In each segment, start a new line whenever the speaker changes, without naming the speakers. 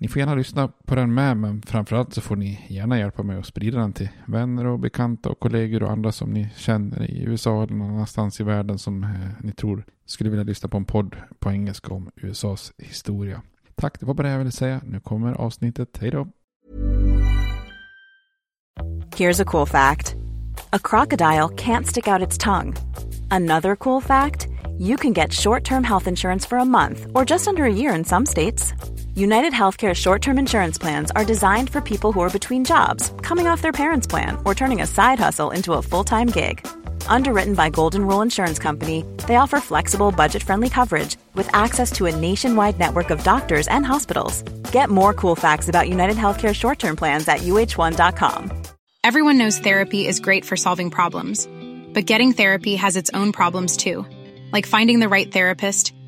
Ni får gärna lyssna på den med, men framförallt så får ni gärna hjälpa mig att sprida den till vänner och bekanta och kollegor och andra som ni känner i USA eller någon annanstans i världen som eh, ni tror skulle vilja lyssna på en podd på engelska om USAs historia. Tack, det var bara det jag ville säga. Nu kommer avsnittet. Hej då!
Here's a cool fact. A crocodile can't stick out its tongue. Another cool fact, you can get short-term health insurance for a month or just under a year in some states. United Healthcare short term insurance plans are designed for people who are between jobs, coming off their parents' plan, or turning a side hustle into a full time gig. Underwritten by Golden Rule Insurance Company, they offer flexible, budget friendly coverage with access to a nationwide network of doctors and hospitals. Get more cool facts about United Healthcare short term plans at uh1.com.
Everyone knows therapy is great for solving problems, but getting therapy has its own problems too, like finding the right therapist,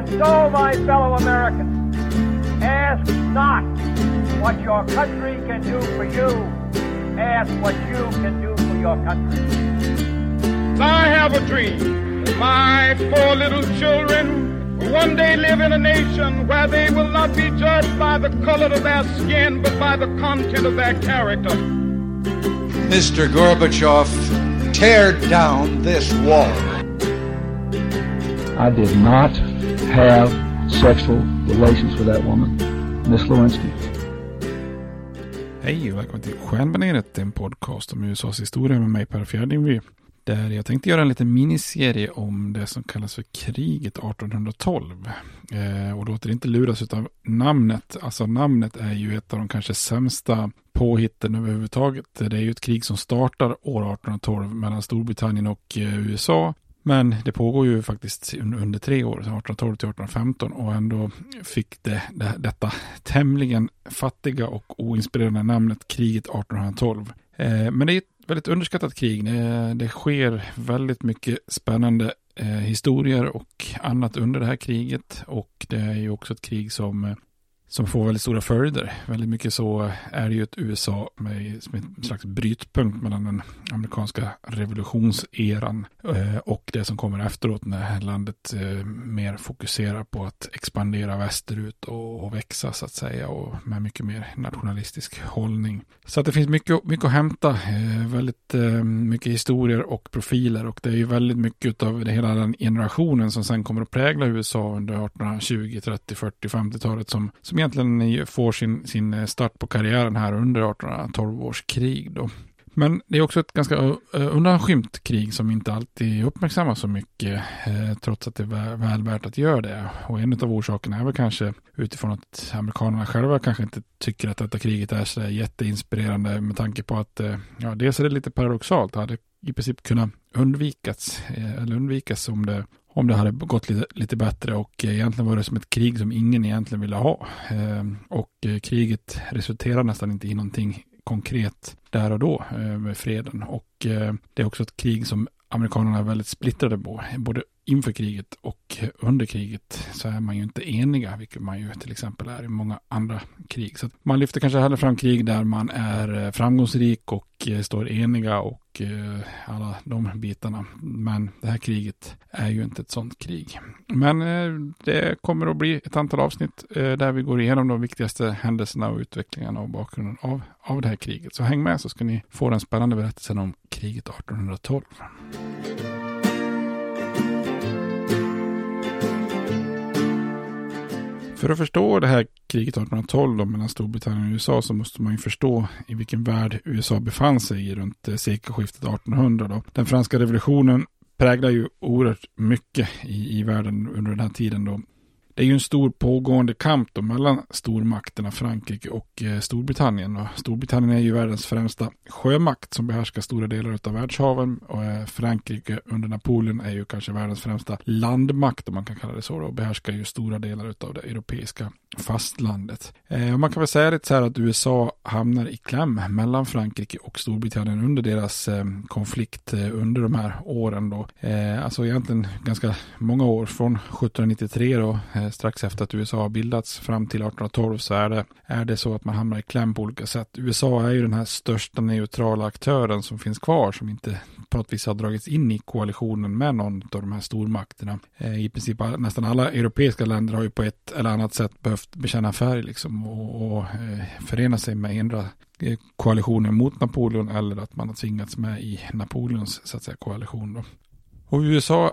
And so, my fellow Americans, ask not what your country can do for you. Ask what you can do for your country.
I have a dream. My four little children will one day live in a nation where they will not be judged by the color of their skin, but by the content of their character.
Mr. Gorbachev, tear down this wall.
I did not have sexual relations with that woman, Miss Lewinsky.
Hej och välkommen till Stjärnbaneret, en podcast om USAs historia med mig Per Fjärdingby. Där jag tänkte göra en liten miniserie om det som kallas för kriget 1812. Eh, och låter inte luras av namnet. Alltså namnet är ju ett av de kanske sämsta påhitten överhuvudtaget. Det är ju ett krig som startar år 1812 mellan Storbritannien och eh, USA. Men det pågår ju faktiskt under tre år, 1812 till 1815 och ändå fick det, det detta tämligen fattiga och oinspirerande namnet kriget 1812. Eh, men det är ett väldigt underskattat krig. Det, det sker väldigt mycket spännande eh, historier och annat under det här kriget och det är ju också ett krig som eh, som får väldigt stora följder. Väldigt mycket så är det ju ett USA med, som en slags brytpunkt mellan den amerikanska revolutionseran eh, och det som kommer efteråt när landet eh, mer fokuserar på att expandera västerut och, och växa så att säga och med mycket mer nationalistisk hållning. Så att det finns mycket, mycket att hämta, eh, väldigt eh, mycket historier och profiler och det är ju väldigt mycket av det, hela den generationen som sen kommer att prägla USA under 1820, 30, 40, 50-talet som, som egentligen får sin, sin eh, start på karriären här under 1812 års krig då. Men det är också ett ganska undanskymt krig som inte alltid uppmärksammas så mycket, eh, trots att det är väl värt att göra det. Och en av orsakerna är väl kanske utifrån att amerikanerna själva kanske inte tycker att detta kriget är så jätteinspirerande med tanke på att, eh, ja, dels är det lite paradoxalt, det hade i princip kunnat undvikas, eller undvikas om det, om det hade gått lite, lite bättre och egentligen var det som ett krig som ingen egentligen ville ha. Ehm, och eh, kriget resulterade nästan inte i någonting konkret där och då eh, med freden. Och eh, det är också ett krig som amerikanerna är väldigt splittrade på. Både inför kriget och under kriget så är man ju inte eniga, vilket man ju till exempel är i många andra krig. Så man lyfter kanske hellre fram krig där man är eh, framgångsrik och eh, står eniga och eh, alla de bitarna. Men det här kriget är ju inte ett sånt krig. Men det kommer att bli ett antal avsnitt där vi går igenom de viktigaste händelserna och utvecklingarna och bakgrunden av, av det här kriget. Så häng med så ska ni få den spännande berättelsen om kriget 1812. För att förstå det här kriget 1812 då, mellan Storbritannien och USA så måste man ju förstå i vilken värld USA befann sig i runt eh, sekelskiftet 1800. Då. Den franska revolutionen präglar ju oerhört mycket i, i världen under den här tiden då det är ju en stor pågående kamp då mellan stormakterna Frankrike och eh, Storbritannien. Och Storbritannien är ju världens främsta sjömakt som behärskar stora delar av världshaven. Och eh, Frankrike under Napoleon är ju kanske världens främsta landmakt om man kan kalla det så. Och behärskar ju stora delar av det europeiska fastlandet. Eh, man kan väl säga det så här att USA hamnar i kläm mellan Frankrike och Storbritannien under deras konflikt under de här åren då. Alltså egentligen ganska många år från 1793 då Eh, strax efter att USA har bildats fram till 1812 så är det, är det så att man hamnar i kläm på olika sätt. USA är ju den här största neutrala aktören som finns kvar som inte på något vis har dragits in i koalitionen med någon av de här stormakterna. Eh, I princip nästan alla europeiska länder har ju på ett eller annat sätt behövt bekänna färg liksom och, och eh, förena sig med andra koalitionen koalitioner mot Napoleon eller att man har tvingats med i Napoleons så att säga, koalition. Då. Och USA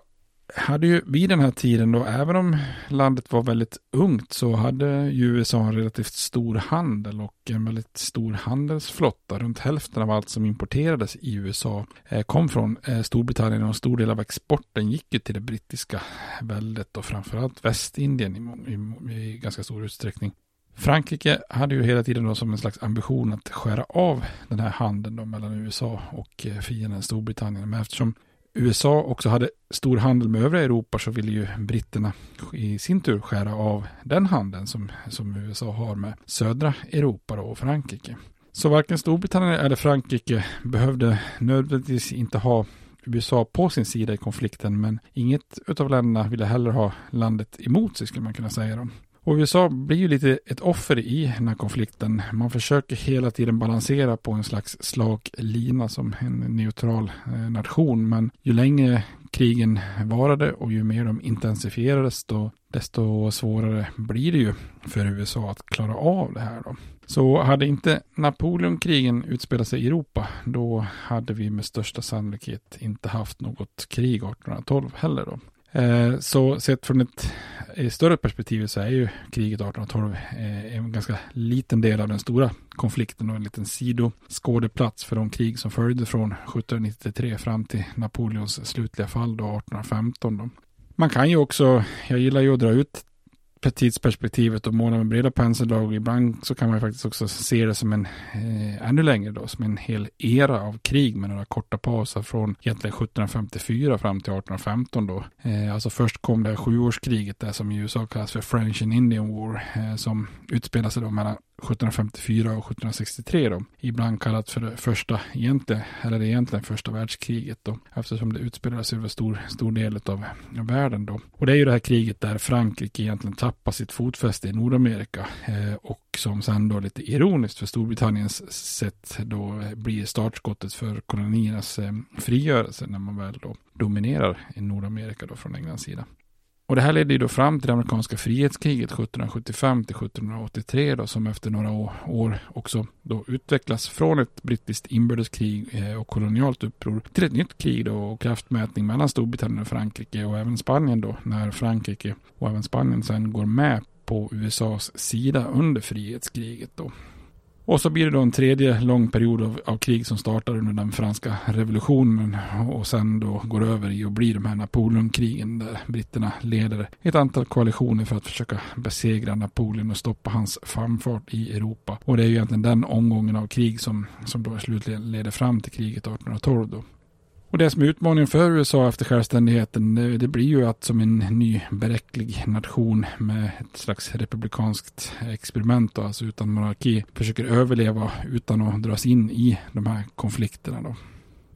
hade ju vid den här tiden då, även om landet var väldigt ungt, så hade ju USA en relativt stor handel och en väldigt stor handelsflotta. Runt hälften av allt som importerades i USA eh, kom från eh, Storbritannien och en stor del av exporten gick ju till det brittiska väldet och framförallt Västindien i, i, i ganska stor utsträckning. Frankrike hade ju hela tiden då som en slags ambition att skära av den här handeln då mellan USA och eh, fienden Storbritannien. Men eftersom USA också hade stor handel med övriga Europa så ville ju britterna i sin tur skära av den handeln som, som USA har med södra Europa då och Frankrike. Så varken Storbritannien eller Frankrike behövde nödvändigtvis inte ha USA på sin sida i konflikten men inget av länderna ville heller ha landet emot sig skulle man kunna säga. Då. Och USA blir ju lite ett offer i den här konflikten. Man försöker hela tiden balansera på en slags slak lina som en neutral eh, nation. Men ju längre krigen varade och ju mer de intensifierades då, desto svårare blir det ju för USA att klara av det här. Då. Så hade inte Napoleonkrigen utspelat sig i Europa, då hade vi med största sannolikhet inte haft något krig 1812 heller. Då. Eh, så sett från ett större perspektiv så är ju kriget 1812 eh, en ganska liten del av den stora konflikten och en liten sidoskådeplats för de krig som följde från 1793 fram till Napoleons slutliga fall då 1815. Då. Man kan ju också, jag gillar ju att dra ut tidsperspektivet och måla med breda penseldrag. Ibland så kan man faktiskt också se det som en eh, ännu längre då, som en hel era av krig med några korta pauser från egentligen 1754 fram till 1815 då. Eh, alltså först kom det sjuårskriget där som i USA kallas för French and Indian War eh, som utspelar sig då mellan 1754 och 1763 då. Ibland kallat för det första egentligen, eller egentligen första världskriget då. Eftersom det utspelades sig över stor, stor del av världen då. Och det är ju det här kriget där Frankrike egentligen tappar sitt fotfäste i Nordamerika. Eh, och som sen då lite ironiskt för Storbritanniens sätt då blir startskottet för koloniernas eh, frigörelse när man väl då dominerar i Nordamerika då från Englands sida. Och det här ledde ju då fram till det amerikanska frihetskriget 1775 till 1783 då, som efter några år också då utvecklas från ett brittiskt inbördeskrig eh, och kolonialt uppror till ett nytt krig då och kraftmätning mellan Storbritannien och Frankrike och även Spanien då när Frankrike och även Spanien sen går med på USAs sida under frihetskriget då. Och så blir det då en tredje lång period av, av, krig som startar under den franska revolutionen och sen då går över i och blir de här Napoleonkrigen där britterna leder ett antal koalitioner för att försöka besegra Napoleon och stoppa hans framfart i Europa. Och det är ju egentligen den omgången av krig som, som då slutligen leder fram till kriget 1812 då. Och det som är utmaningen för USA efter självständigheten, det blir ju att som en ny bräcklig nation med ett slags republikanskt experiment, då, alltså utan monarki, försöker överleva utan att dras in i de här konflikterna. Då.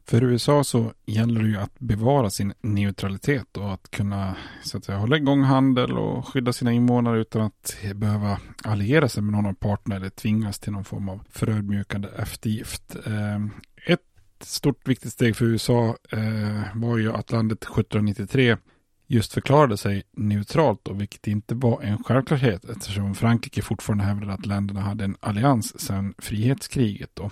För USA så gäller det ju att bevara sin neutralitet och att kunna så att säga, hålla igång handel och skydda sina invånare utan att behöva alliera sig med någon av parterna eller tvingas till någon form av förödmjukande eftergift. Ehm, ett ett stort viktigt steg för USA eh, var ju att landet 1793 just förklarade sig neutralt och vilket inte var en självklarhet eftersom Frankrike fortfarande hävdade att länderna hade en allians sedan frihetskriget. Då.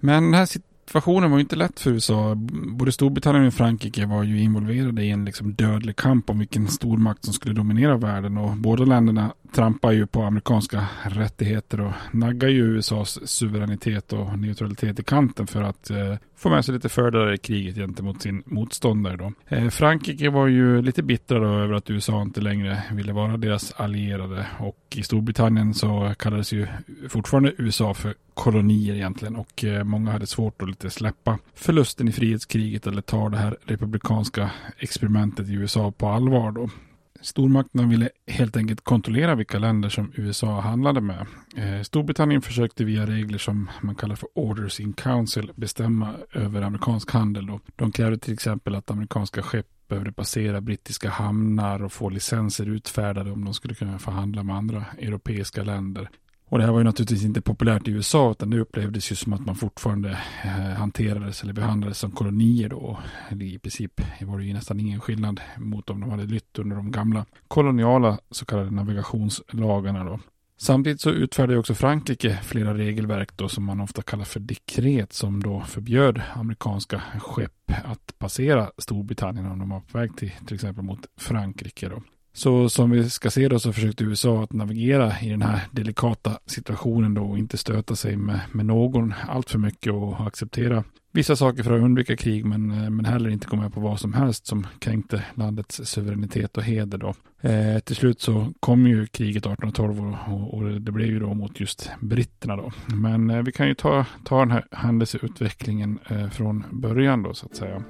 Men den här situationen var ju inte lätt för USA. Både Storbritannien och Frankrike var ju involverade i en liksom dödlig kamp om vilken stormakt som skulle dominera världen och båda länderna trampar ju på amerikanska rättigheter och naggar ju USAs suveränitet och neutralitet i kanten för att eh, få med sig lite fördelar i kriget gentemot sin motståndare. Då. Eh, Frankrike var ju lite bittra då över att USA inte längre ville vara deras allierade och i Storbritannien så kallades ju fortfarande USA för kolonier egentligen och eh, många hade svårt att lite släppa förlusten i frihetskriget eller ta det här republikanska experimentet i USA på allvar då. Stormakterna ville helt enkelt kontrollera vilka länder som USA handlade med. Eh, Storbritannien försökte via regler som man kallar för Orders in Council bestämma över amerikansk handel. Då. De krävde till exempel att amerikanska skepp behövde passera brittiska hamnar och få licenser utfärdade om de skulle kunna förhandla med andra europeiska länder. Och det här var ju naturligtvis inte populärt i USA utan det upplevdes ju som att man fortfarande eh, hanterades eller behandlades som kolonier då. I princip var det ju nästan ingen skillnad mot om de hade lytt under de gamla koloniala så kallade navigationslagarna då. Samtidigt så utfärdade också Frankrike flera regelverk då som man ofta kallar för dekret som då förbjöd amerikanska skepp att passera Storbritannien om de var på väg till till exempel mot Frankrike då. Så som vi ska se då så försökte USA att navigera i den här delikata situationen då och inte stöta sig med, med någon allt för mycket och acceptera vissa saker för att undvika krig men, eh, men heller inte gå med på vad som helst som kränkte landets suveränitet och heder då. Eh, till slut så kom ju kriget 1812 och, och, och, det blev ju då mot just britterna då. Men eh, vi kan ju ta, ta den här händelseutvecklingen eh, från början då så att säga.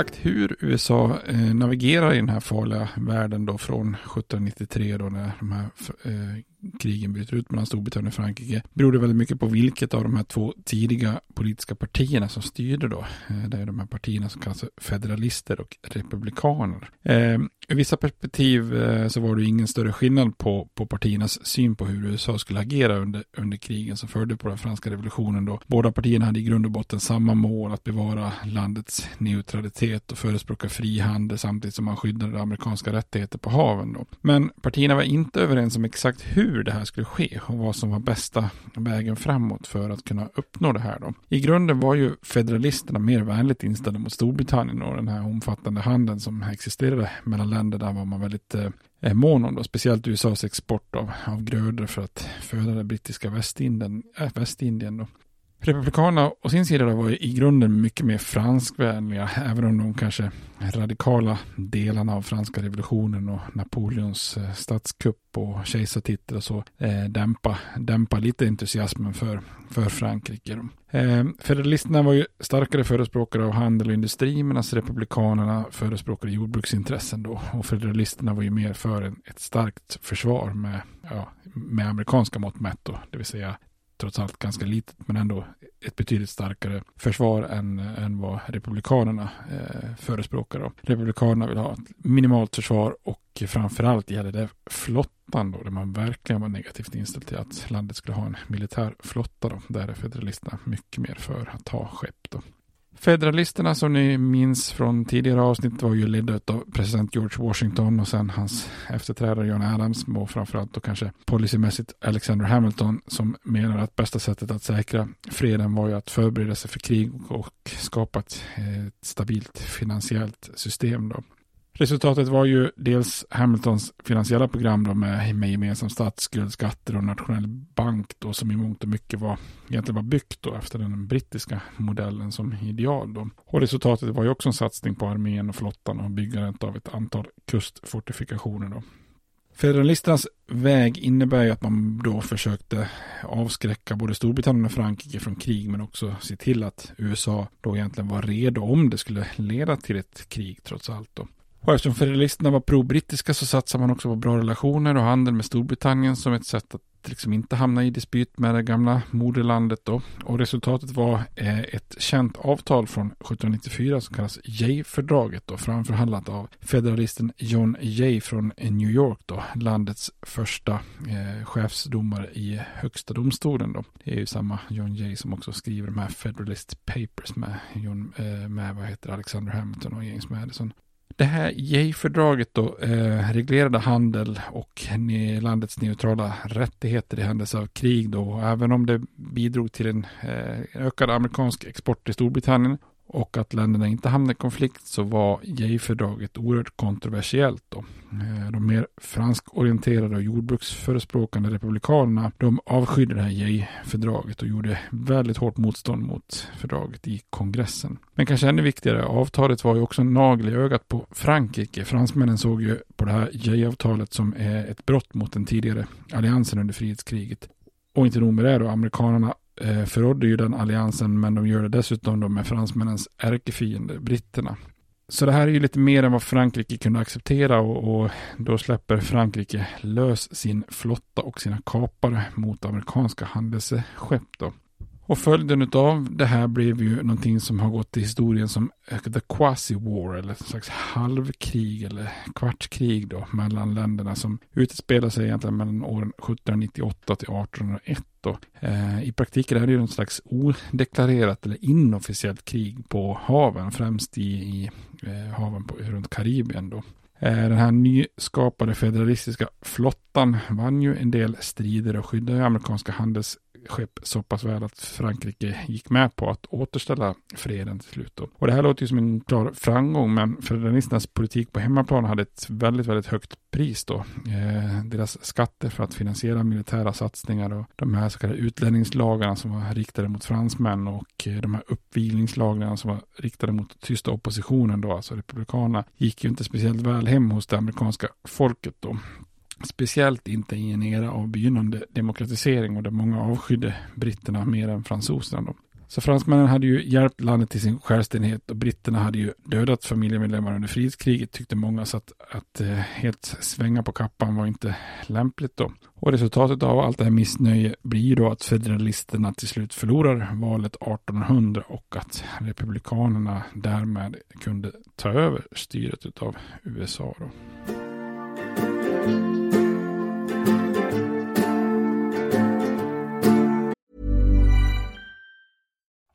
Exakt hur USA eh, navigerar i den här farliga världen då från 1793 då när de här eh, krigen bryter ut mellan Storbritannien och Frankrike beror det väldigt mycket på vilket av de här två tidiga politiska partierna som styrde då. Eh, det är de här partierna som kallas federalister och republikaner. Eh, I vissa perspektiv eh, så var det ingen större skillnad på, på partiernas syn på hur USA skulle agera under, under krigen som följde på den franska revolutionen då. Båda partierna hade i grund och botten samma mål att bevara landets neutralitet och förespråka frihandel samtidigt som man skyddade amerikanska rättigheter på haven då. Men partierna var inte överens om exakt hur hur det här skulle ske och vad som var bästa vägen framåt för att kunna uppnå det här. Då. I grunden var ju federalisterna mer vänligt inställda mot Storbritannien och den här omfattande handeln som existerade mellan länderna var man väldigt eh, mån om. Då. Speciellt USAs export av, av grödor för att föda det brittiska Västindien. Äh, Västindien då. Republikanerna å sin sida var i grunden mycket mer franskvänliga, även om de kanske radikala delarna av franska revolutionen och Napoleons eh, statskupp och kejsartitel och så eh, dämpa, dämpa lite entusiasmen för, för Frankrike. Eh, federalisterna var ju starkare förespråkare av handel och industri medan republikanerna förespråkade jordbruksintressen då och federalisterna var ju mer för en, ett starkt försvar med, ja, med amerikanska mått mätt då, det vill säga trots allt ganska litet, men ändå ett betydligt starkare försvar än, än vad republikanerna eh, förespråkar. Då. Republikanerna vill ha ett minimalt försvar och framförallt gäller det flottan då, där man verkligen var negativt inställd till att landet skulle ha en militär flotta. Då. Där är federalisterna mycket mer för att ha skepp. Då. Federalisterna som ni minns från tidigare avsnitt var ju ledda av president George Washington och sen hans efterträdare John Adams och framförallt då kanske policymässigt Alexander Hamilton som menar att bästa sättet att säkra freden var ju att förbereda sig för krig och skapa ett, eh, ett stabilt finansiellt system. Då. Resultatet var ju dels Hamiltons finansiella program då med, med gemensam statsskuld, skatter och nationell bank då som i mångt och mycket var egentligen var byggt då efter den brittiska modellen som ideal då. Och resultatet var ju också en satsning på armén och flottan och byggandet av ett antal kustfortifikationer då. Federalisternas väg innebär ju att man då försökte avskräcka både Storbritannien och Frankrike från krig men också se till att USA då egentligen var redo om det skulle leda till ett krig trots allt. Då. Och eftersom federalisterna var pro-brittiska så satsade man också på bra relationer och handel med Storbritannien som ett sätt att liksom inte hamna i dispyt med det gamla moderlandet då. Och resultatet var eh, ett känt avtal från 1794 som kallas Jay-fördraget då, framförhandlat av federalisten John Jay från New York då, landets första eh, chefsdomare i högsta domstolen då. Det är ju samma John Jay som också skriver de här Federalist Papers med, John, eh, med vad heter Alexander Hamilton och James Madison. Det här J-fördraget då eh, reglerade handel och landets neutrala rättigheter i händelse av krig då. Även om det bidrog till en eh, ökad amerikansk export till Storbritannien och att länderna inte hamnade i konflikt så var Jay-fördraget oerhört kontroversiellt. Då. Eh, de mer franskorienterade och jordbruksförespråkande republikanerna de avskydde det här Jay-fördraget och gjorde väldigt hårt motstånd mot fördraget i kongressen. Men kanske ännu viktigare, avtalet var ju också en nagel i ögat på Frankrike. Fransmännen såg ju på det här Jay-avtalet som ett brott mot den tidigare alliansen under frihetskriget. Och inte nog med det då, amerikanerna Eh, förrådde ju den alliansen men de gör det dessutom då med fransmännens ärkefiende, britterna. Så det här är ju lite mer än vad Frankrike kunde acceptera och, och, då släpper Frankrike lös sin flotta och sina kapare mot amerikanska handelsskepp då. Och följden av det här blev ju någonting som har gått till historien som the quasi war eller ett slags halvkrig eller kvartskrig då mellan länderna som utspelar sig egentligen mellan åren 1798 till 1801 då. Eh, I praktiken är det ju någon slags odeklarerat eller inofficiellt krig på haven, främst i, i eh, haven på, runt Karibien då. Eh, den här nyskapade federalistiska flottan vann ju en del strider och skyddade amerikanska handels skepp så pass väl att Frankrike gick med på att återställa freden till slut. Då. Och det här låter ju som en klar framgång, men federalisternas politik på hemmaplan hade ett väldigt, väldigt högt pris då. Eh, deras skatter för att finansiera militära satsningar och de här så kallade utlänningslagarna som var riktade mot fransmän och eh, de här uppvilningslagarna som var riktade mot tysta oppositionen då, alltså republikanerna, gick ju inte speciellt väl hem hos det amerikanska folket då. Speciellt inte i en era av begynnande demokratisering och där många avskydde britterna mer än fransoserna. Då. Så fransmännen hade ju hjälpt landet till sin självständighet och britterna hade ju dödat familjemedlemmar under frihetskriget tyckte många så att, att eh, helt svänga på kappan var inte lämpligt då. Och resultatet av allt det här missnöje blir då att federalisterna till slut förlorar valet 1800 och att republikanerna därmed kunde ta över styret av USA. Då.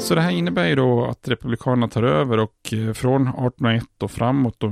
Så det här innebär ju då att Republikanerna tar över och eh, från 1801 och framåt och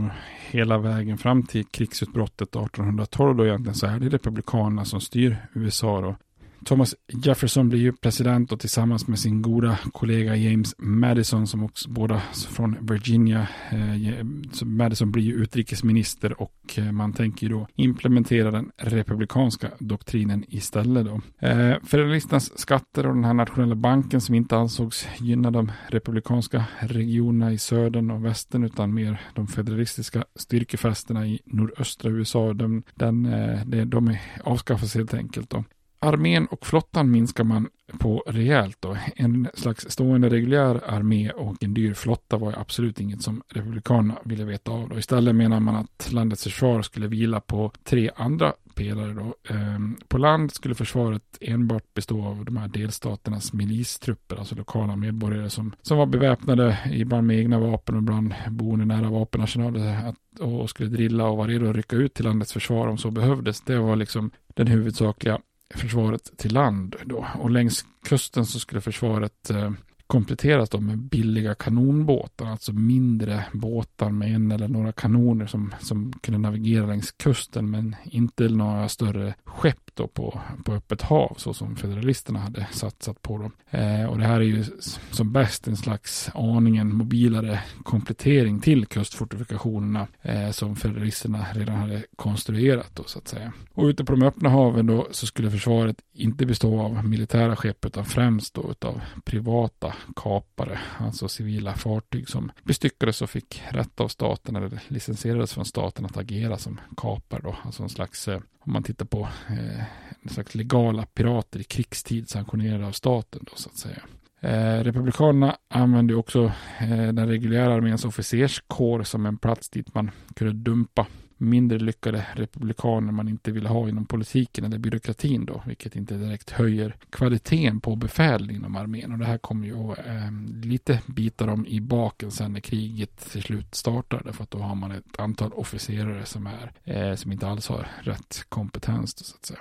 hela vägen fram till krigsutbrottet 1812 då egentligen så är det Republikanerna som styr USA då. Thomas Jefferson blir ju president och tillsammans med sin goda kollega James Madison som också båda från Virginia. Eh, Madison blir ju utrikesminister och eh, man tänker ju då implementera den republikanska doktrinen istället då. Eh, federalisternas skatter och den här nationella banken som inte ansågs gynna de republikanska regionerna i södern och västern utan mer de federalistiska styrkefästena i nordöstra USA. De, den, eh, de avskaffas helt enkelt då. Armén och flottan minskar man på rejält då. En slags stående reguljär armé och en dyr flotta var absolut inget som Republikanerna ville veta av. Då. Istället menar man att landets försvar skulle vila på tre andra pelare. Då. Ehm, på land skulle försvaret enbart bestå av de här delstaternas milistrupper, alltså lokala medborgare som, som var beväpnade, ibland med egna vapen och ibland boende nära vapenarsenaler och skulle drilla och vara redo att rycka ut till landets försvar om så behövdes. Det var liksom den huvudsakliga försvaret till land då. Och längs kusten så skulle försvaret eh, kompletteras då med billiga kanonbåtar, alltså mindre båtar med en eller några kanoner som, som kunde navigera längs kusten, men inte några större skepp då på, på öppet hav, så som federalisterna hade satsat på. Dem. Eh, och det här är ju som bäst en slags aningen mobilare komplettering till kustfortifikationerna eh, som federalisterna redan hade konstruerat då, så att säga. Och ute på de öppna haven då så skulle försvaret inte bestå av militära skepp utan främst då utav privata kapare, alltså civila fartyg som bestyckades och fick rätt av staten eller licensierades från staten att agera som kapare då, alltså en slags eh, om man tittar på eh, en slags legala pirater i krigstid sanktionerade av staten då så att säga. Eh, Republikanerna använde också eh, den reguljära arméns officerskår som en plats dit man kunde dumpa mindre lyckade republikaner man inte vill ha inom politiken eller byråkratin då, vilket inte direkt höjer kvaliteten på befäl inom armén. Och det här kommer ju att eh, lite bita dem i baken sen när kriget till slut startar, därför att då har man ett antal officerare som, är, eh, som inte alls har rätt kompetens då, så att säga.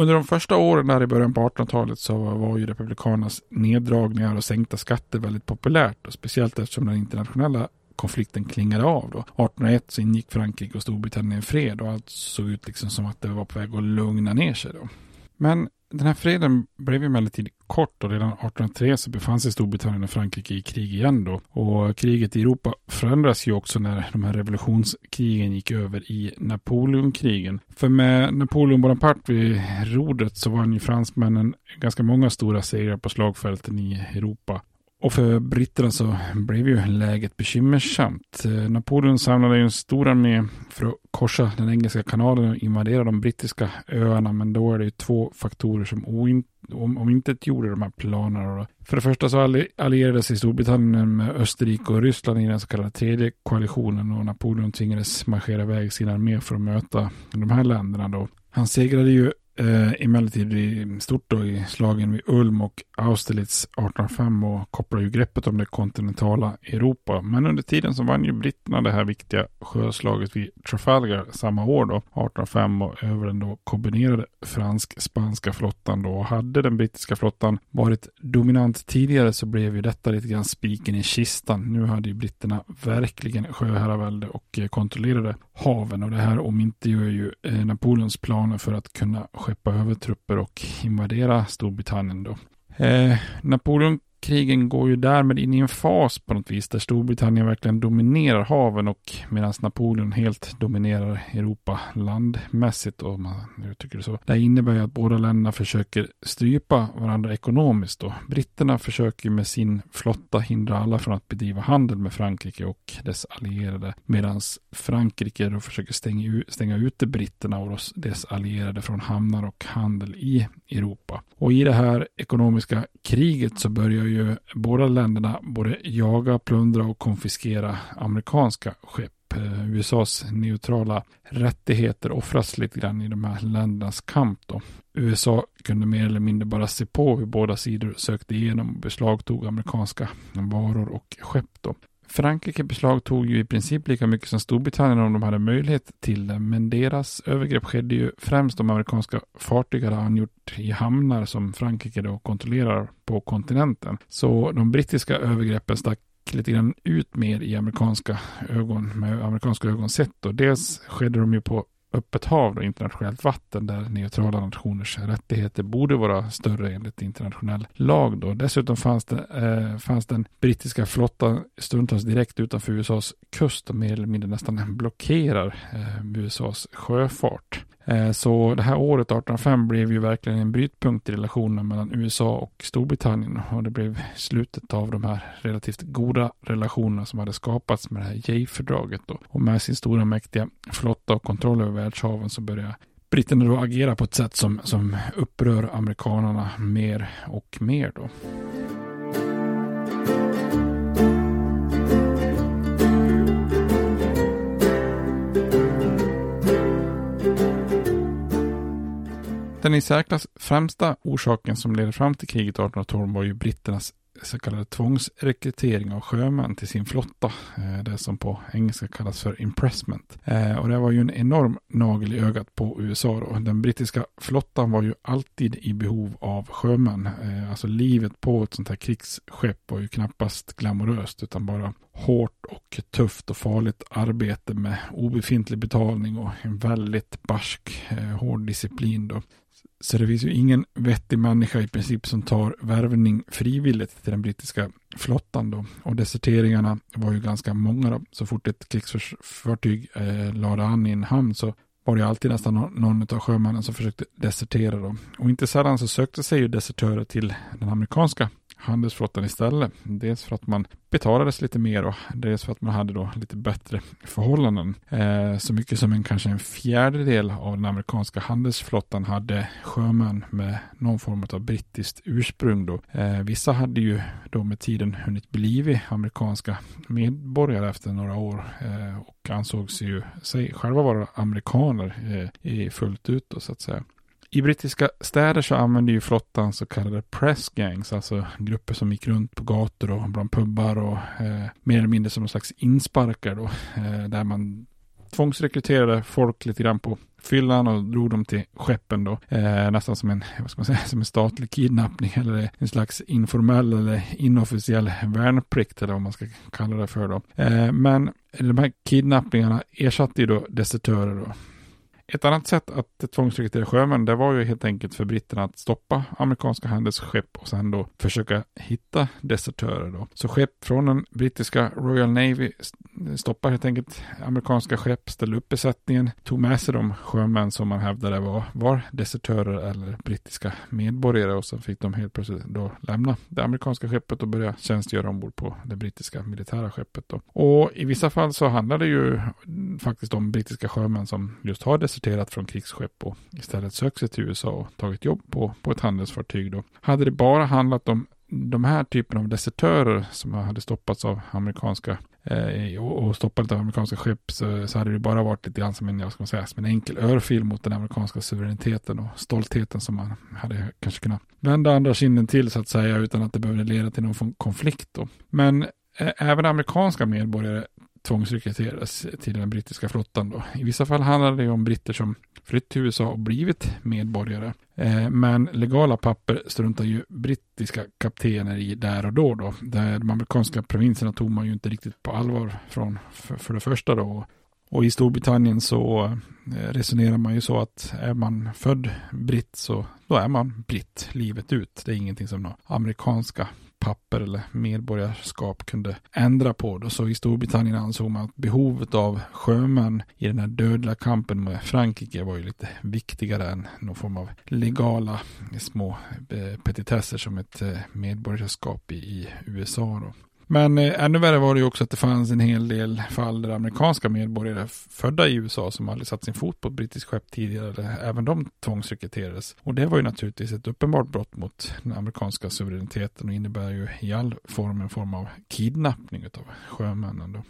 Under de första åren där i början på 1800-talet så var ju republikanernas neddragningar och sänkta skatter väldigt populärt. Och speciellt eftersom den internationella konflikten klingade av. Då. 1801 så ingick Frankrike och Storbritannien fred och allt såg ut liksom som att det var på väg att lugna ner sig. Då. Men den här freden blev emellertid kort och redan 1803 så befann sig Storbritannien och Frankrike i krig igen då. Och kriget i Europa förändras ju också när de här revolutionskrigen gick över i Napoleonkrigen. För med Napoleon Bonaparte vid rodret så vann ju fransmännen ganska många stora segrar på slagfälten i Europa. Och för britterna så blev ju läget bekymmersamt. Eh, Napoleon samlade en stor armé för att korsa den engelska kanalen och invadera de brittiska öarna. Men då är det ju två faktorer som omintetgjorde de här planerna. För det första så allierade sig Storbritannien med Österrike och Ryssland i den så kallade tredje koalitionen och Napoleon tvingades marschera iväg sin armé för att möta de här länderna då. Han segrade ju eh, emellertid i stort då i slagen vid Ulm och Austerlitz 1805 och kopplar ju greppet om det kontinentala Europa. Men under tiden så vann ju britterna det här viktiga sjöslaget vid Trafalgar samma år då, 1805 och över den då kombinerade fransk-spanska flottan då. Och hade den brittiska flottan varit dominant tidigare så blev ju detta lite grann spiken i kistan. Nu hade ju britterna verkligen sjöherravälde och eh, kontrollerade haven och det här omintetgör ju eh, Napoleons planer för att kunna skeppa över trupper och invadera Storbritannien då. Eh, Napoleon krigen går ju därmed in i en fas på något vis där Storbritannien verkligen dominerar haven och medan Napoleon helt dominerar Europa landmässigt om man nu tycker det så. Det innebär ju att båda länderna försöker strypa varandra ekonomiskt då. Britterna försöker med sin flotta hindra alla från att bedriva handel med Frankrike och dess allierade medan Frankrike då försöker stänga, stänga ute britterna och dess allierade från hamnar och handel i Europa. Och i det här ekonomiska kriget så börjar ju båda länderna både jaga, plundra och konfiskera amerikanska skepp. Eh, USAs neutrala rättigheter offras lite grann i de här ländernas kamp. Då. USA kunde mer eller mindre bara se på hur båda sidor sökte igenom och beslagtog amerikanska varor och skepp. Då. Frankrike beslagtog ju i princip lika mycket som Storbritannien om de hade möjlighet till det, men deras övergrepp skedde ju främst om amerikanska fartyg hade angjort i hamnar som Frankrike då kontrollerar på kontinenten. Så de brittiska övergreppen stack lite grann ut mer i amerikanska ögon, med amerikanska ögon sett. Dels skedde de ju på öppet hav och internationellt vatten där neutrala nationers rättigheter borde vara större enligt internationell lag. Då. Dessutom fanns, det, eh, fanns den brittiska flottan stundtals direkt utanför USAs kust och mer eller mindre nästan blockerar eh, USAs sjöfart. Eh, så det här året 1805 blev ju verkligen en brytpunkt i relationen mellan USA och Storbritannien och det blev slutet av de här relativt goda relationerna som hade skapats med det här Jay-fördraget och med sin stora mäktiga flotta och kontroll över världshaven så började britterna då agera på ett sätt som, som upprör amerikanerna mer och mer då. Den i särklass främsta orsaken som ledde fram till kriget 1812 var ju britternas så kallade tvångsrekrytering av sjömän till sin flotta. Eh, det som på engelska kallas för impressment. Eh, och det var ju en enorm nagel i ögat på USA. Då. Den brittiska flottan var ju alltid i behov av sjömän. Eh, alltså livet på ett sånt här krigsskepp var ju knappast glamoröst utan bara hårt och tufft och farligt arbete med obefintlig betalning och en väldigt barsk, hård disciplin. Då. Så det finns ju ingen vettig människa i princip som tar värvning frivilligt till den brittiska flottan då. Och deserteringarna var ju ganska många då. Så fort ett krigsfartyg eh, lade an i en hamn så var det alltid nästan någon av sjömännen som försökte desertera då. Och inte sällan så sökte sig ju desertörer till den amerikanska handelsflottan istället. Dels för att man betalades lite mer och dels för att man hade då lite bättre förhållanden. Eh, så mycket som en kanske en fjärdedel av den amerikanska handelsflottan hade sjömän med någon form av brittiskt ursprung då. Eh, vissa hade ju då med tiden hunnit blivit amerikanska medborgare efter några år eh, och ansågs ju sig själva vara amerikaner eh, i fullt ut då så att säga. I brittiska städer så använde ju flottan så kallade press gangs, alltså grupper som gick runt på gator och bland pubbar och eh, mer eller mindre som en slags insparkar då, eh, där man tvångsrekryterade folk lite grann på fyllan och drog dem till skeppen då. Eh, nästan som en, vad ska man säga, som en statlig kidnappning eller en slags informell eller inofficiell värnplikt eller vad man ska kalla det för då. Eh, men de här kidnappningarna ersatte ju då desertörer då. Ett annat sätt att tvångsrekrytera sjömän, det var ju helt enkelt för britterna att stoppa amerikanska handelsskepp och sen då försöka hitta desertörer då. Så skepp från den brittiska Royal Navy stoppade helt enkelt amerikanska skepp, ställde upp besättningen, tog med sig de sjömän som man hävdade var, var desertörer eller brittiska medborgare och sen fick de helt plötsligt då lämna det amerikanska skeppet och börja tjänstgöra ombord på det brittiska militära skeppet då. Och i vissa fall så handlade det ju faktiskt om brittiska sjömän som just har desertörer deserterat från krigsskepp och istället sökt sig till USA och tagit jobb på, på ett handelsfartyg. Då. Hade det bara handlat om de här typen av desertörer som hade stoppats av amerikanska eh, och stoppat av amerikanska skepp så, så, hade det bara varit lite grann som en, jag ska säga, som en enkel örfil mot den amerikanska suveräniteten och stoltheten som man hade kanske kunnat vända andra kinden till så att säga utan att det behövde leda till någon konflikt. Då. Men eh, även amerikanska medborgare tvångsrekryteras till den brittiska flottan. Då. I vissa fall handlar det om britter som flytt till USA och blivit medborgare. Eh, men legala papper struntar ju brittiska kaptener i där och då. då. De amerikanska provinserna tog man ju inte riktigt på allvar från för, för det första då. Och i Storbritannien så eh, resonerar man ju så att är man född britt så då är man britt livet ut. Det är ingenting som de amerikanska papper eller medborgarskap kunde ändra på det. Så i Storbritannien ansåg man att behovet av sjömän i den här dödliga kampen med Frankrike var ju lite viktigare än någon form av legala små eh, petitesser som ett eh, medborgarskap i USA. Då. Men eh, ännu värre var det ju också att det fanns en hel del fall där amerikanska medborgare födda i USA som aldrig satt sin fot på ett brittiskt skepp tidigare, eller även de tvångsrekryterades. Och det var ju naturligtvis ett uppenbart brott mot den amerikanska suveräniteten och innebär ju i all form en form av kidnappning av sjömännen. Då.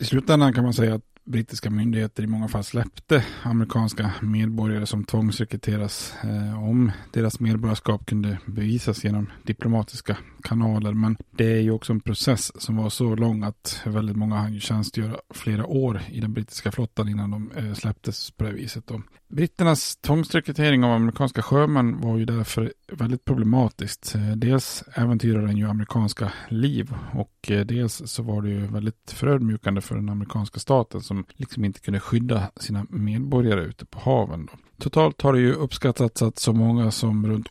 I slutändan kan man säga att brittiska myndigheter i många fall släppte amerikanska medborgare som tvångsrekryteras eh, om deras medborgarskap kunde bevisas genom diplomatiska kanaler. Men det är ju också en process som var så lång att väldigt många hann tjänstgöra flera år i den brittiska flottan innan de eh, släpptes på det viset. Då. Britternas tvångsrekrytering av amerikanska sjömän var ju därför väldigt problematiskt. Eh, dels äventyrade den ju amerikanska liv och eh, dels så var det ju väldigt förödmjukande för den amerikanska staten som liksom inte kunde skydda sina medborgare ute på haven. Då. Totalt har det ju uppskattats att så många som runt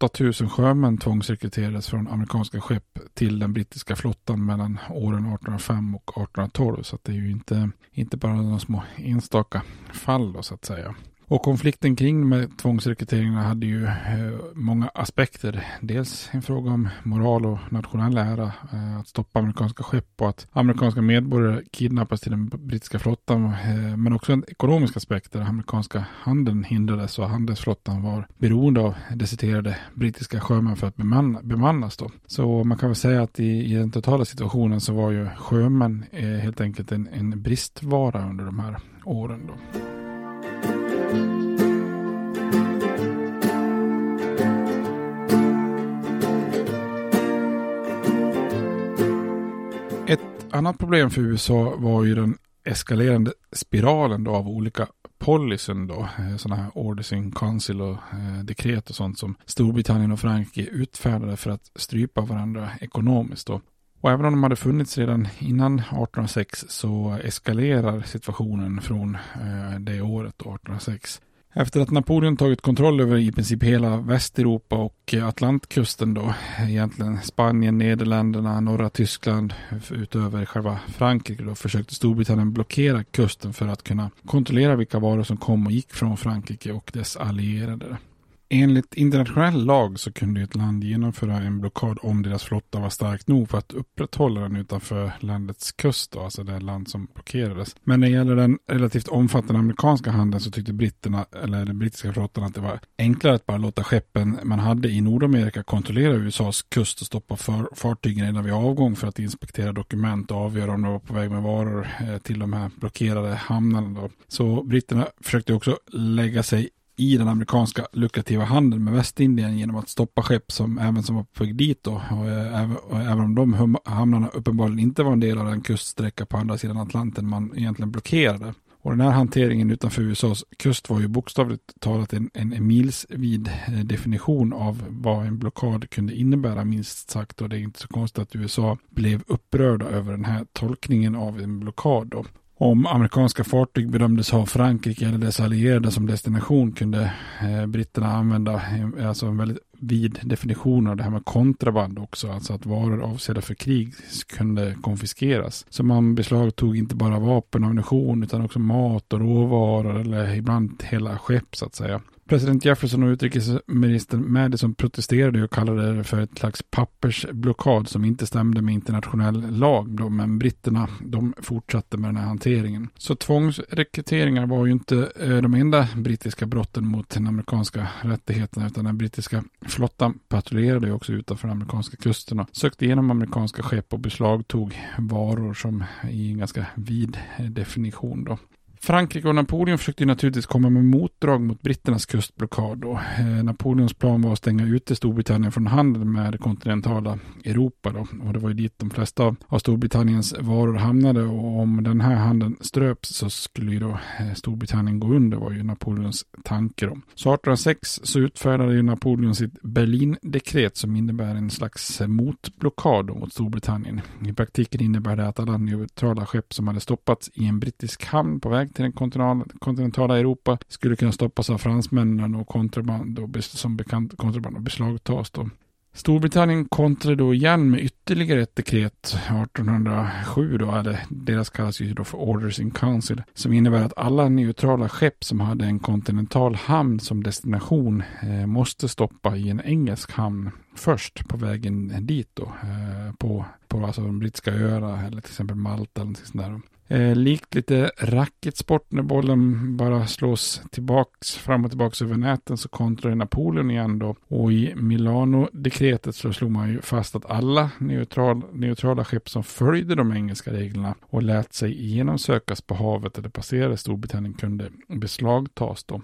8000 sjömän tvångsrekryterades från amerikanska skepp till den brittiska flottan mellan åren 1805 och 1812. Så det är ju inte, inte bara några små enstaka fall då så att säga. Och konflikten kring med tvångsrekryteringarna hade ju eh, många aspekter. Dels en fråga om moral och nationell ära, eh, att stoppa amerikanska skepp och att amerikanska medborgare kidnappas till den brittiska flottan. Eh, men också en ekonomisk aspekt där amerikanska handeln hindrades och handelsflottan var beroende av deciterade brittiska sjömän för att bemanna, bemannas. Då. Så man kan väl säga att i, i den totala situationen så var ju sjömän helt enkelt en, en bristvara under de här åren. Då. Ett annat problem för USA var ju den eskalerande spiralen då av olika policyn då, eh, sådana här orders in council och eh, dekret och sånt som Storbritannien och Frankrike utfärdade för att strypa varandra ekonomiskt då. Och även om de hade funnits redan innan 1806 så eskalerar situationen från eh, det året, 1806. Efter att Napoleon tagit kontroll över i princip hela Västeuropa och Atlantkusten då, egentligen Spanien, Nederländerna, norra Tyskland, utöver själva Frankrike då, försökte Storbritannien blockera kusten för att kunna kontrollera vilka varor som kom och gick från Frankrike och dess allierade. Enligt internationell lag så kunde ett land genomföra en blockad om deras flotta var stark nog för att upprätthålla den utanför landets kust, då, alltså det land som blockerades. Men när det gäller den relativt omfattande amerikanska handeln så tyckte britterna, eller den brittiska flottan att det var enklare att bara låta skeppen man hade i Nordamerika kontrollera USAs kust och stoppa för, fartygen redan vid avgång för att inspektera dokument och avgöra om de var på väg med varor eh, till de här blockerade hamnarna. Då. Så britterna försökte också lägga sig i den amerikanska lukrativa handeln med Västindien genom att stoppa skepp som även som var på väg dit då. Och, eh, och, och, även om de hamnarna uppenbarligen inte var en del av den kuststräcka på andra sidan Atlanten man egentligen blockerade. Och den här hanteringen utanför USAs kust var ju bokstavligt talat en, en milsvid eh, definition av vad en blockad kunde innebära minst sagt. Och det är inte så konstigt att USA blev upprörda över den här tolkningen av en blockad. Då. Om amerikanska fartyg bedömdes ha Frankrike eller dess allierade som destination kunde eh, britterna använda eh, alltså en väldigt vid definition av det här med kontraband också, alltså att varor avsedda för krig kunde konfiskeras. Så man beslagtog inte bara vapen och ammunition utan också mat och råvaror eller ibland hela skepp så att säga. President Jefferson och utrikesminister Madison protesterade och kallade det för ett slags pappersblockad som inte stämde med internationell lag. Då, men britterna de fortsatte med den här hanteringen. Så tvångsrekryteringar var ju inte eh, de enda brittiska brotten mot den amerikanska rättigheterna utan den brittiska flottan patrullerade ju också utanför de amerikanska kusterna. Sökte igenom amerikanska skepp och beslagtog varor som i en ganska vid definition då. Frankrike och Napoleon försökte naturligtvis komma med motdrag mot britternas kustblockad. Då. Eh, Napoleons plan var att stänga ute Storbritannien från handel med det kontinentala Europa. Då. Och det var ju dit de flesta av Storbritanniens varor hamnade. Och om den här handeln ströps så skulle ju då eh, Storbritannien gå under var ju Napoleons tanke. Då. Så 1806 så utfärdade ju Napoleon sitt Berlin-dekret som innebär en slags eh, motblockad mot Storbritannien. I praktiken innebär det att alla neutrala skepp som hade stoppats i en brittisk hamn på väg till den kontinentala Europa skulle kunna stoppas av fransmännen och kontraband och som bekant kontraband och beslagtas då. Storbritannien kontrade då igen med ytterligare ett dekret 1807 då, eller deras kallas ju då för Orders in Council, som innebär att alla neutrala skepp som hade en kontinental hamn som destination eh, måste stoppa i en engelsk hamn först på vägen dit då, eh, på, på alltså de brittiska öarna eller till exempel Malta eller något sånt där. Eh, likt lite racketsport när bollen bara slås tillbaks, fram och tillbaks över näten så kontrar Napoleon igen då. Och i Milano-dekretet så slog man ju fast att alla neutral, neutrala skepp som följde de engelska reglerna och lät sig genomsökas på havet eller passerade Storbritannien kunde beslagtas då.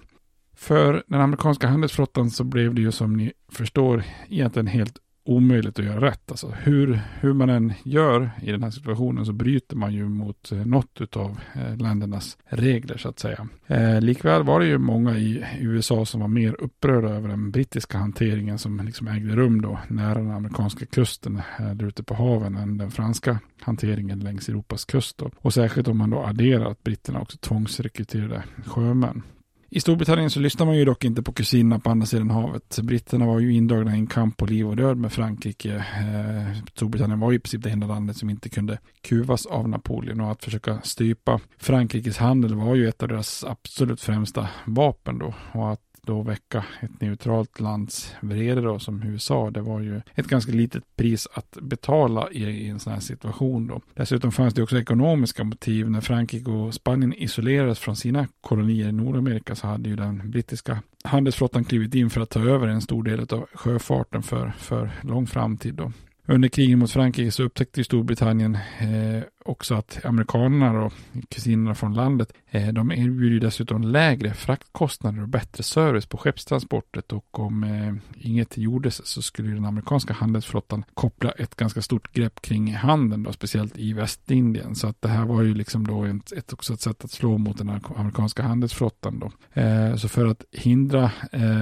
För den amerikanska handelsflottan så blev det ju som ni förstår egentligen helt omöjligt att göra rätt. Alltså hur, hur man än gör i den här situationen så bryter man ju mot eh, något av eh, ländernas regler så att säga. Eh, likväl var det ju många i USA som var mer upprörda över den brittiska hanteringen som liksom ägde rum då nära den amerikanska kusten eh, där ute på haven än den franska hanteringen längs Europas kust. Då. Och särskilt om man då adderar att britterna också tvångsrekryterade sjömän. I Storbritannien så lyssnar man ju dock inte på kusinerna på andra sidan havet. Britterna var ju indragna i en kamp på liv och död med Frankrike. Eh, Storbritannien var ju i princip det enda landet som inte kunde kuvas av Napoleon och att försöka strypa Frankrikes handel var ju ett av deras absolut främsta vapen då. Och att då väcka ett neutralt lands vrede då som USA. Det var ju ett ganska litet pris att betala i, i, en sån här situation då. Dessutom fanns det också ekonomiska motiv. När Frankrike och Spanien isolerades från sina kolonier i Nordamerika så hade ju den brittiska handelsflottan klivit in för att ta över en stor del av sjöfarten för, för lång framtid då. Under kriget mot Frankrike så upptäckte Storbritannien eh, också att amerikanerna och kusinerna från landet, eh, de erbjuder dessutom lägre fraktkostnader och bättre service på skeppstransportet och om eh, inget gjordes så skulle den amerikanska handelsflottan koppla ett ganska stort grepp kring handeln då, speciellt i Västindien. Så att det här var ju liksom då ett, ett, också ett sätt att slå mot den amerikanska handelsflottan då. Eh, så för att hindra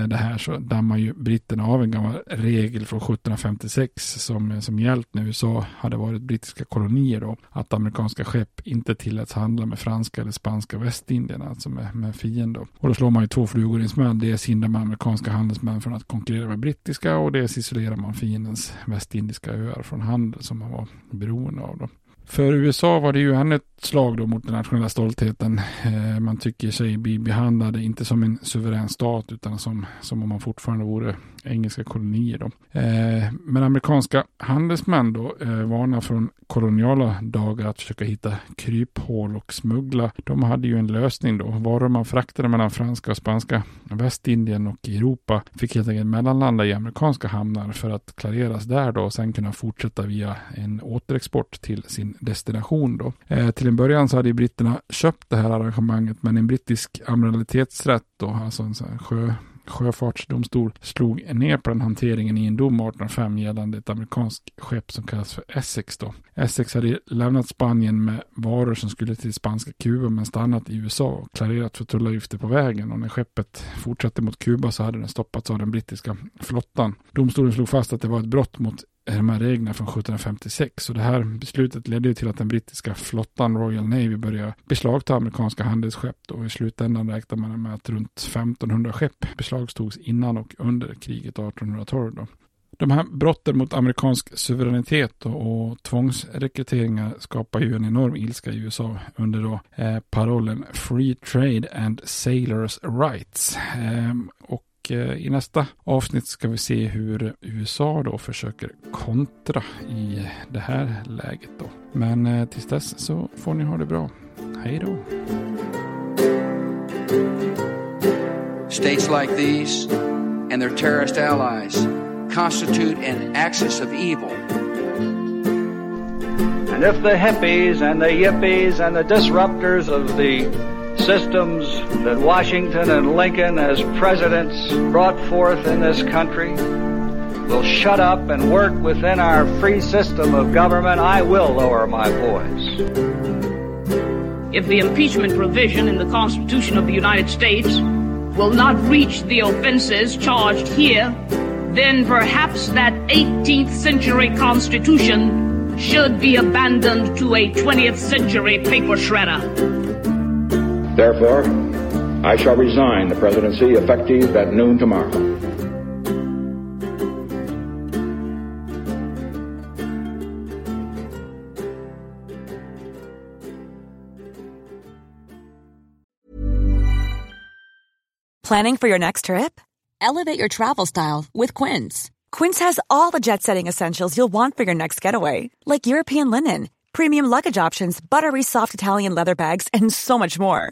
det här så dammar ju britterna av en gammal regel från 1756 som, som gällt när USA hade varit brittiska kolonier då, att amerikanska skepp inte tilläts handla med franska eller spanska västindierna. alltså med, med fiender. Och då slår man ju två flugor i en smäll. Dels hindrar man amerikanska handelsmän från att konkurrera med brittiska och dels isolerar man fiendens västindiska öar från handel som man var beroende av. Då. För USA var det ju ännu ett slag då mot den nationella stoltheten. Eh, man tycker sig bli behandlad inte som en suverän stat utan som, som om man fortfarande vore engelska kolonier. Då. Eh, men amerikanska handelsmän då eh, varnar från koloniala dagar att försöka hitta kryphål och smuggla. De hade ju en lösning då. Varor man fraktade mellan franska och spanska Västindien och Europa fick helt enkelt mellanlanda i amerikanska hamnar för att klareras där då och sen kunna fortsätta via en återexport till sin destination då. Till till en början så hade ju britterna köpt det här arrangemanget men en brittisk amiralitetsrätt då, alltså en sån här sjö sjöfartsdomstol slog ner på den hanteringen i en dom 1805 gällande ett amerikanskt skepp som kallas för Essex. Då. Essex hade lämnat Spanien med varor som skulle till spanska Kuba men stannat i USA och klarerat för tullavgifter på vägen och när skeppet fortsatte mot Kuba så hade den stoppats av den brittiska flottan. Domstolen slog fast att det var ett brott mot de här reglerna från 1756. Och det här beslutet ledde till att den brittiska flottan Royal Navy började beslagta amerikanska handelsskepp. Och i slutändan räknar man med att runt 1500 skepp beslagtogs innan och under kriget 1812. Då. De här brotten mot amerikansk suveränitet och, och tvångsrekryteringar skapar ju en enorm ilska i USA under då, eh, parollen Free Trade and Sailors Rights. Eh, och Eh, i nästa avsnitt ska vi se hur USA då försöker kontra i det här läget då. Men eh, tills dess så får ni ha det bra. Hej då!
States like these and their terrorist allies constitute an axis of evil.
And if the hippies and the yippies and the disruptors of the systems that Washington and Lincoln, as presidents, brought forth in this country will shut up and work within our free system of government, I will lower my voice.
If the impeachment provision in the Constitution of the United States will not reach the offenses charged here, then perhaps that 18th century Constitution should be abandoned to a 20th century paper shredder.
Therefore, I shall resign the presidency effective at noon tomorrow.
Planning for your next trip? Elevate your travel style with Quince. Quince has all the jet setting essentials you'll want for your next getaway, like European linen, premium luggage options, buttery soft Italian leather bags, and so much more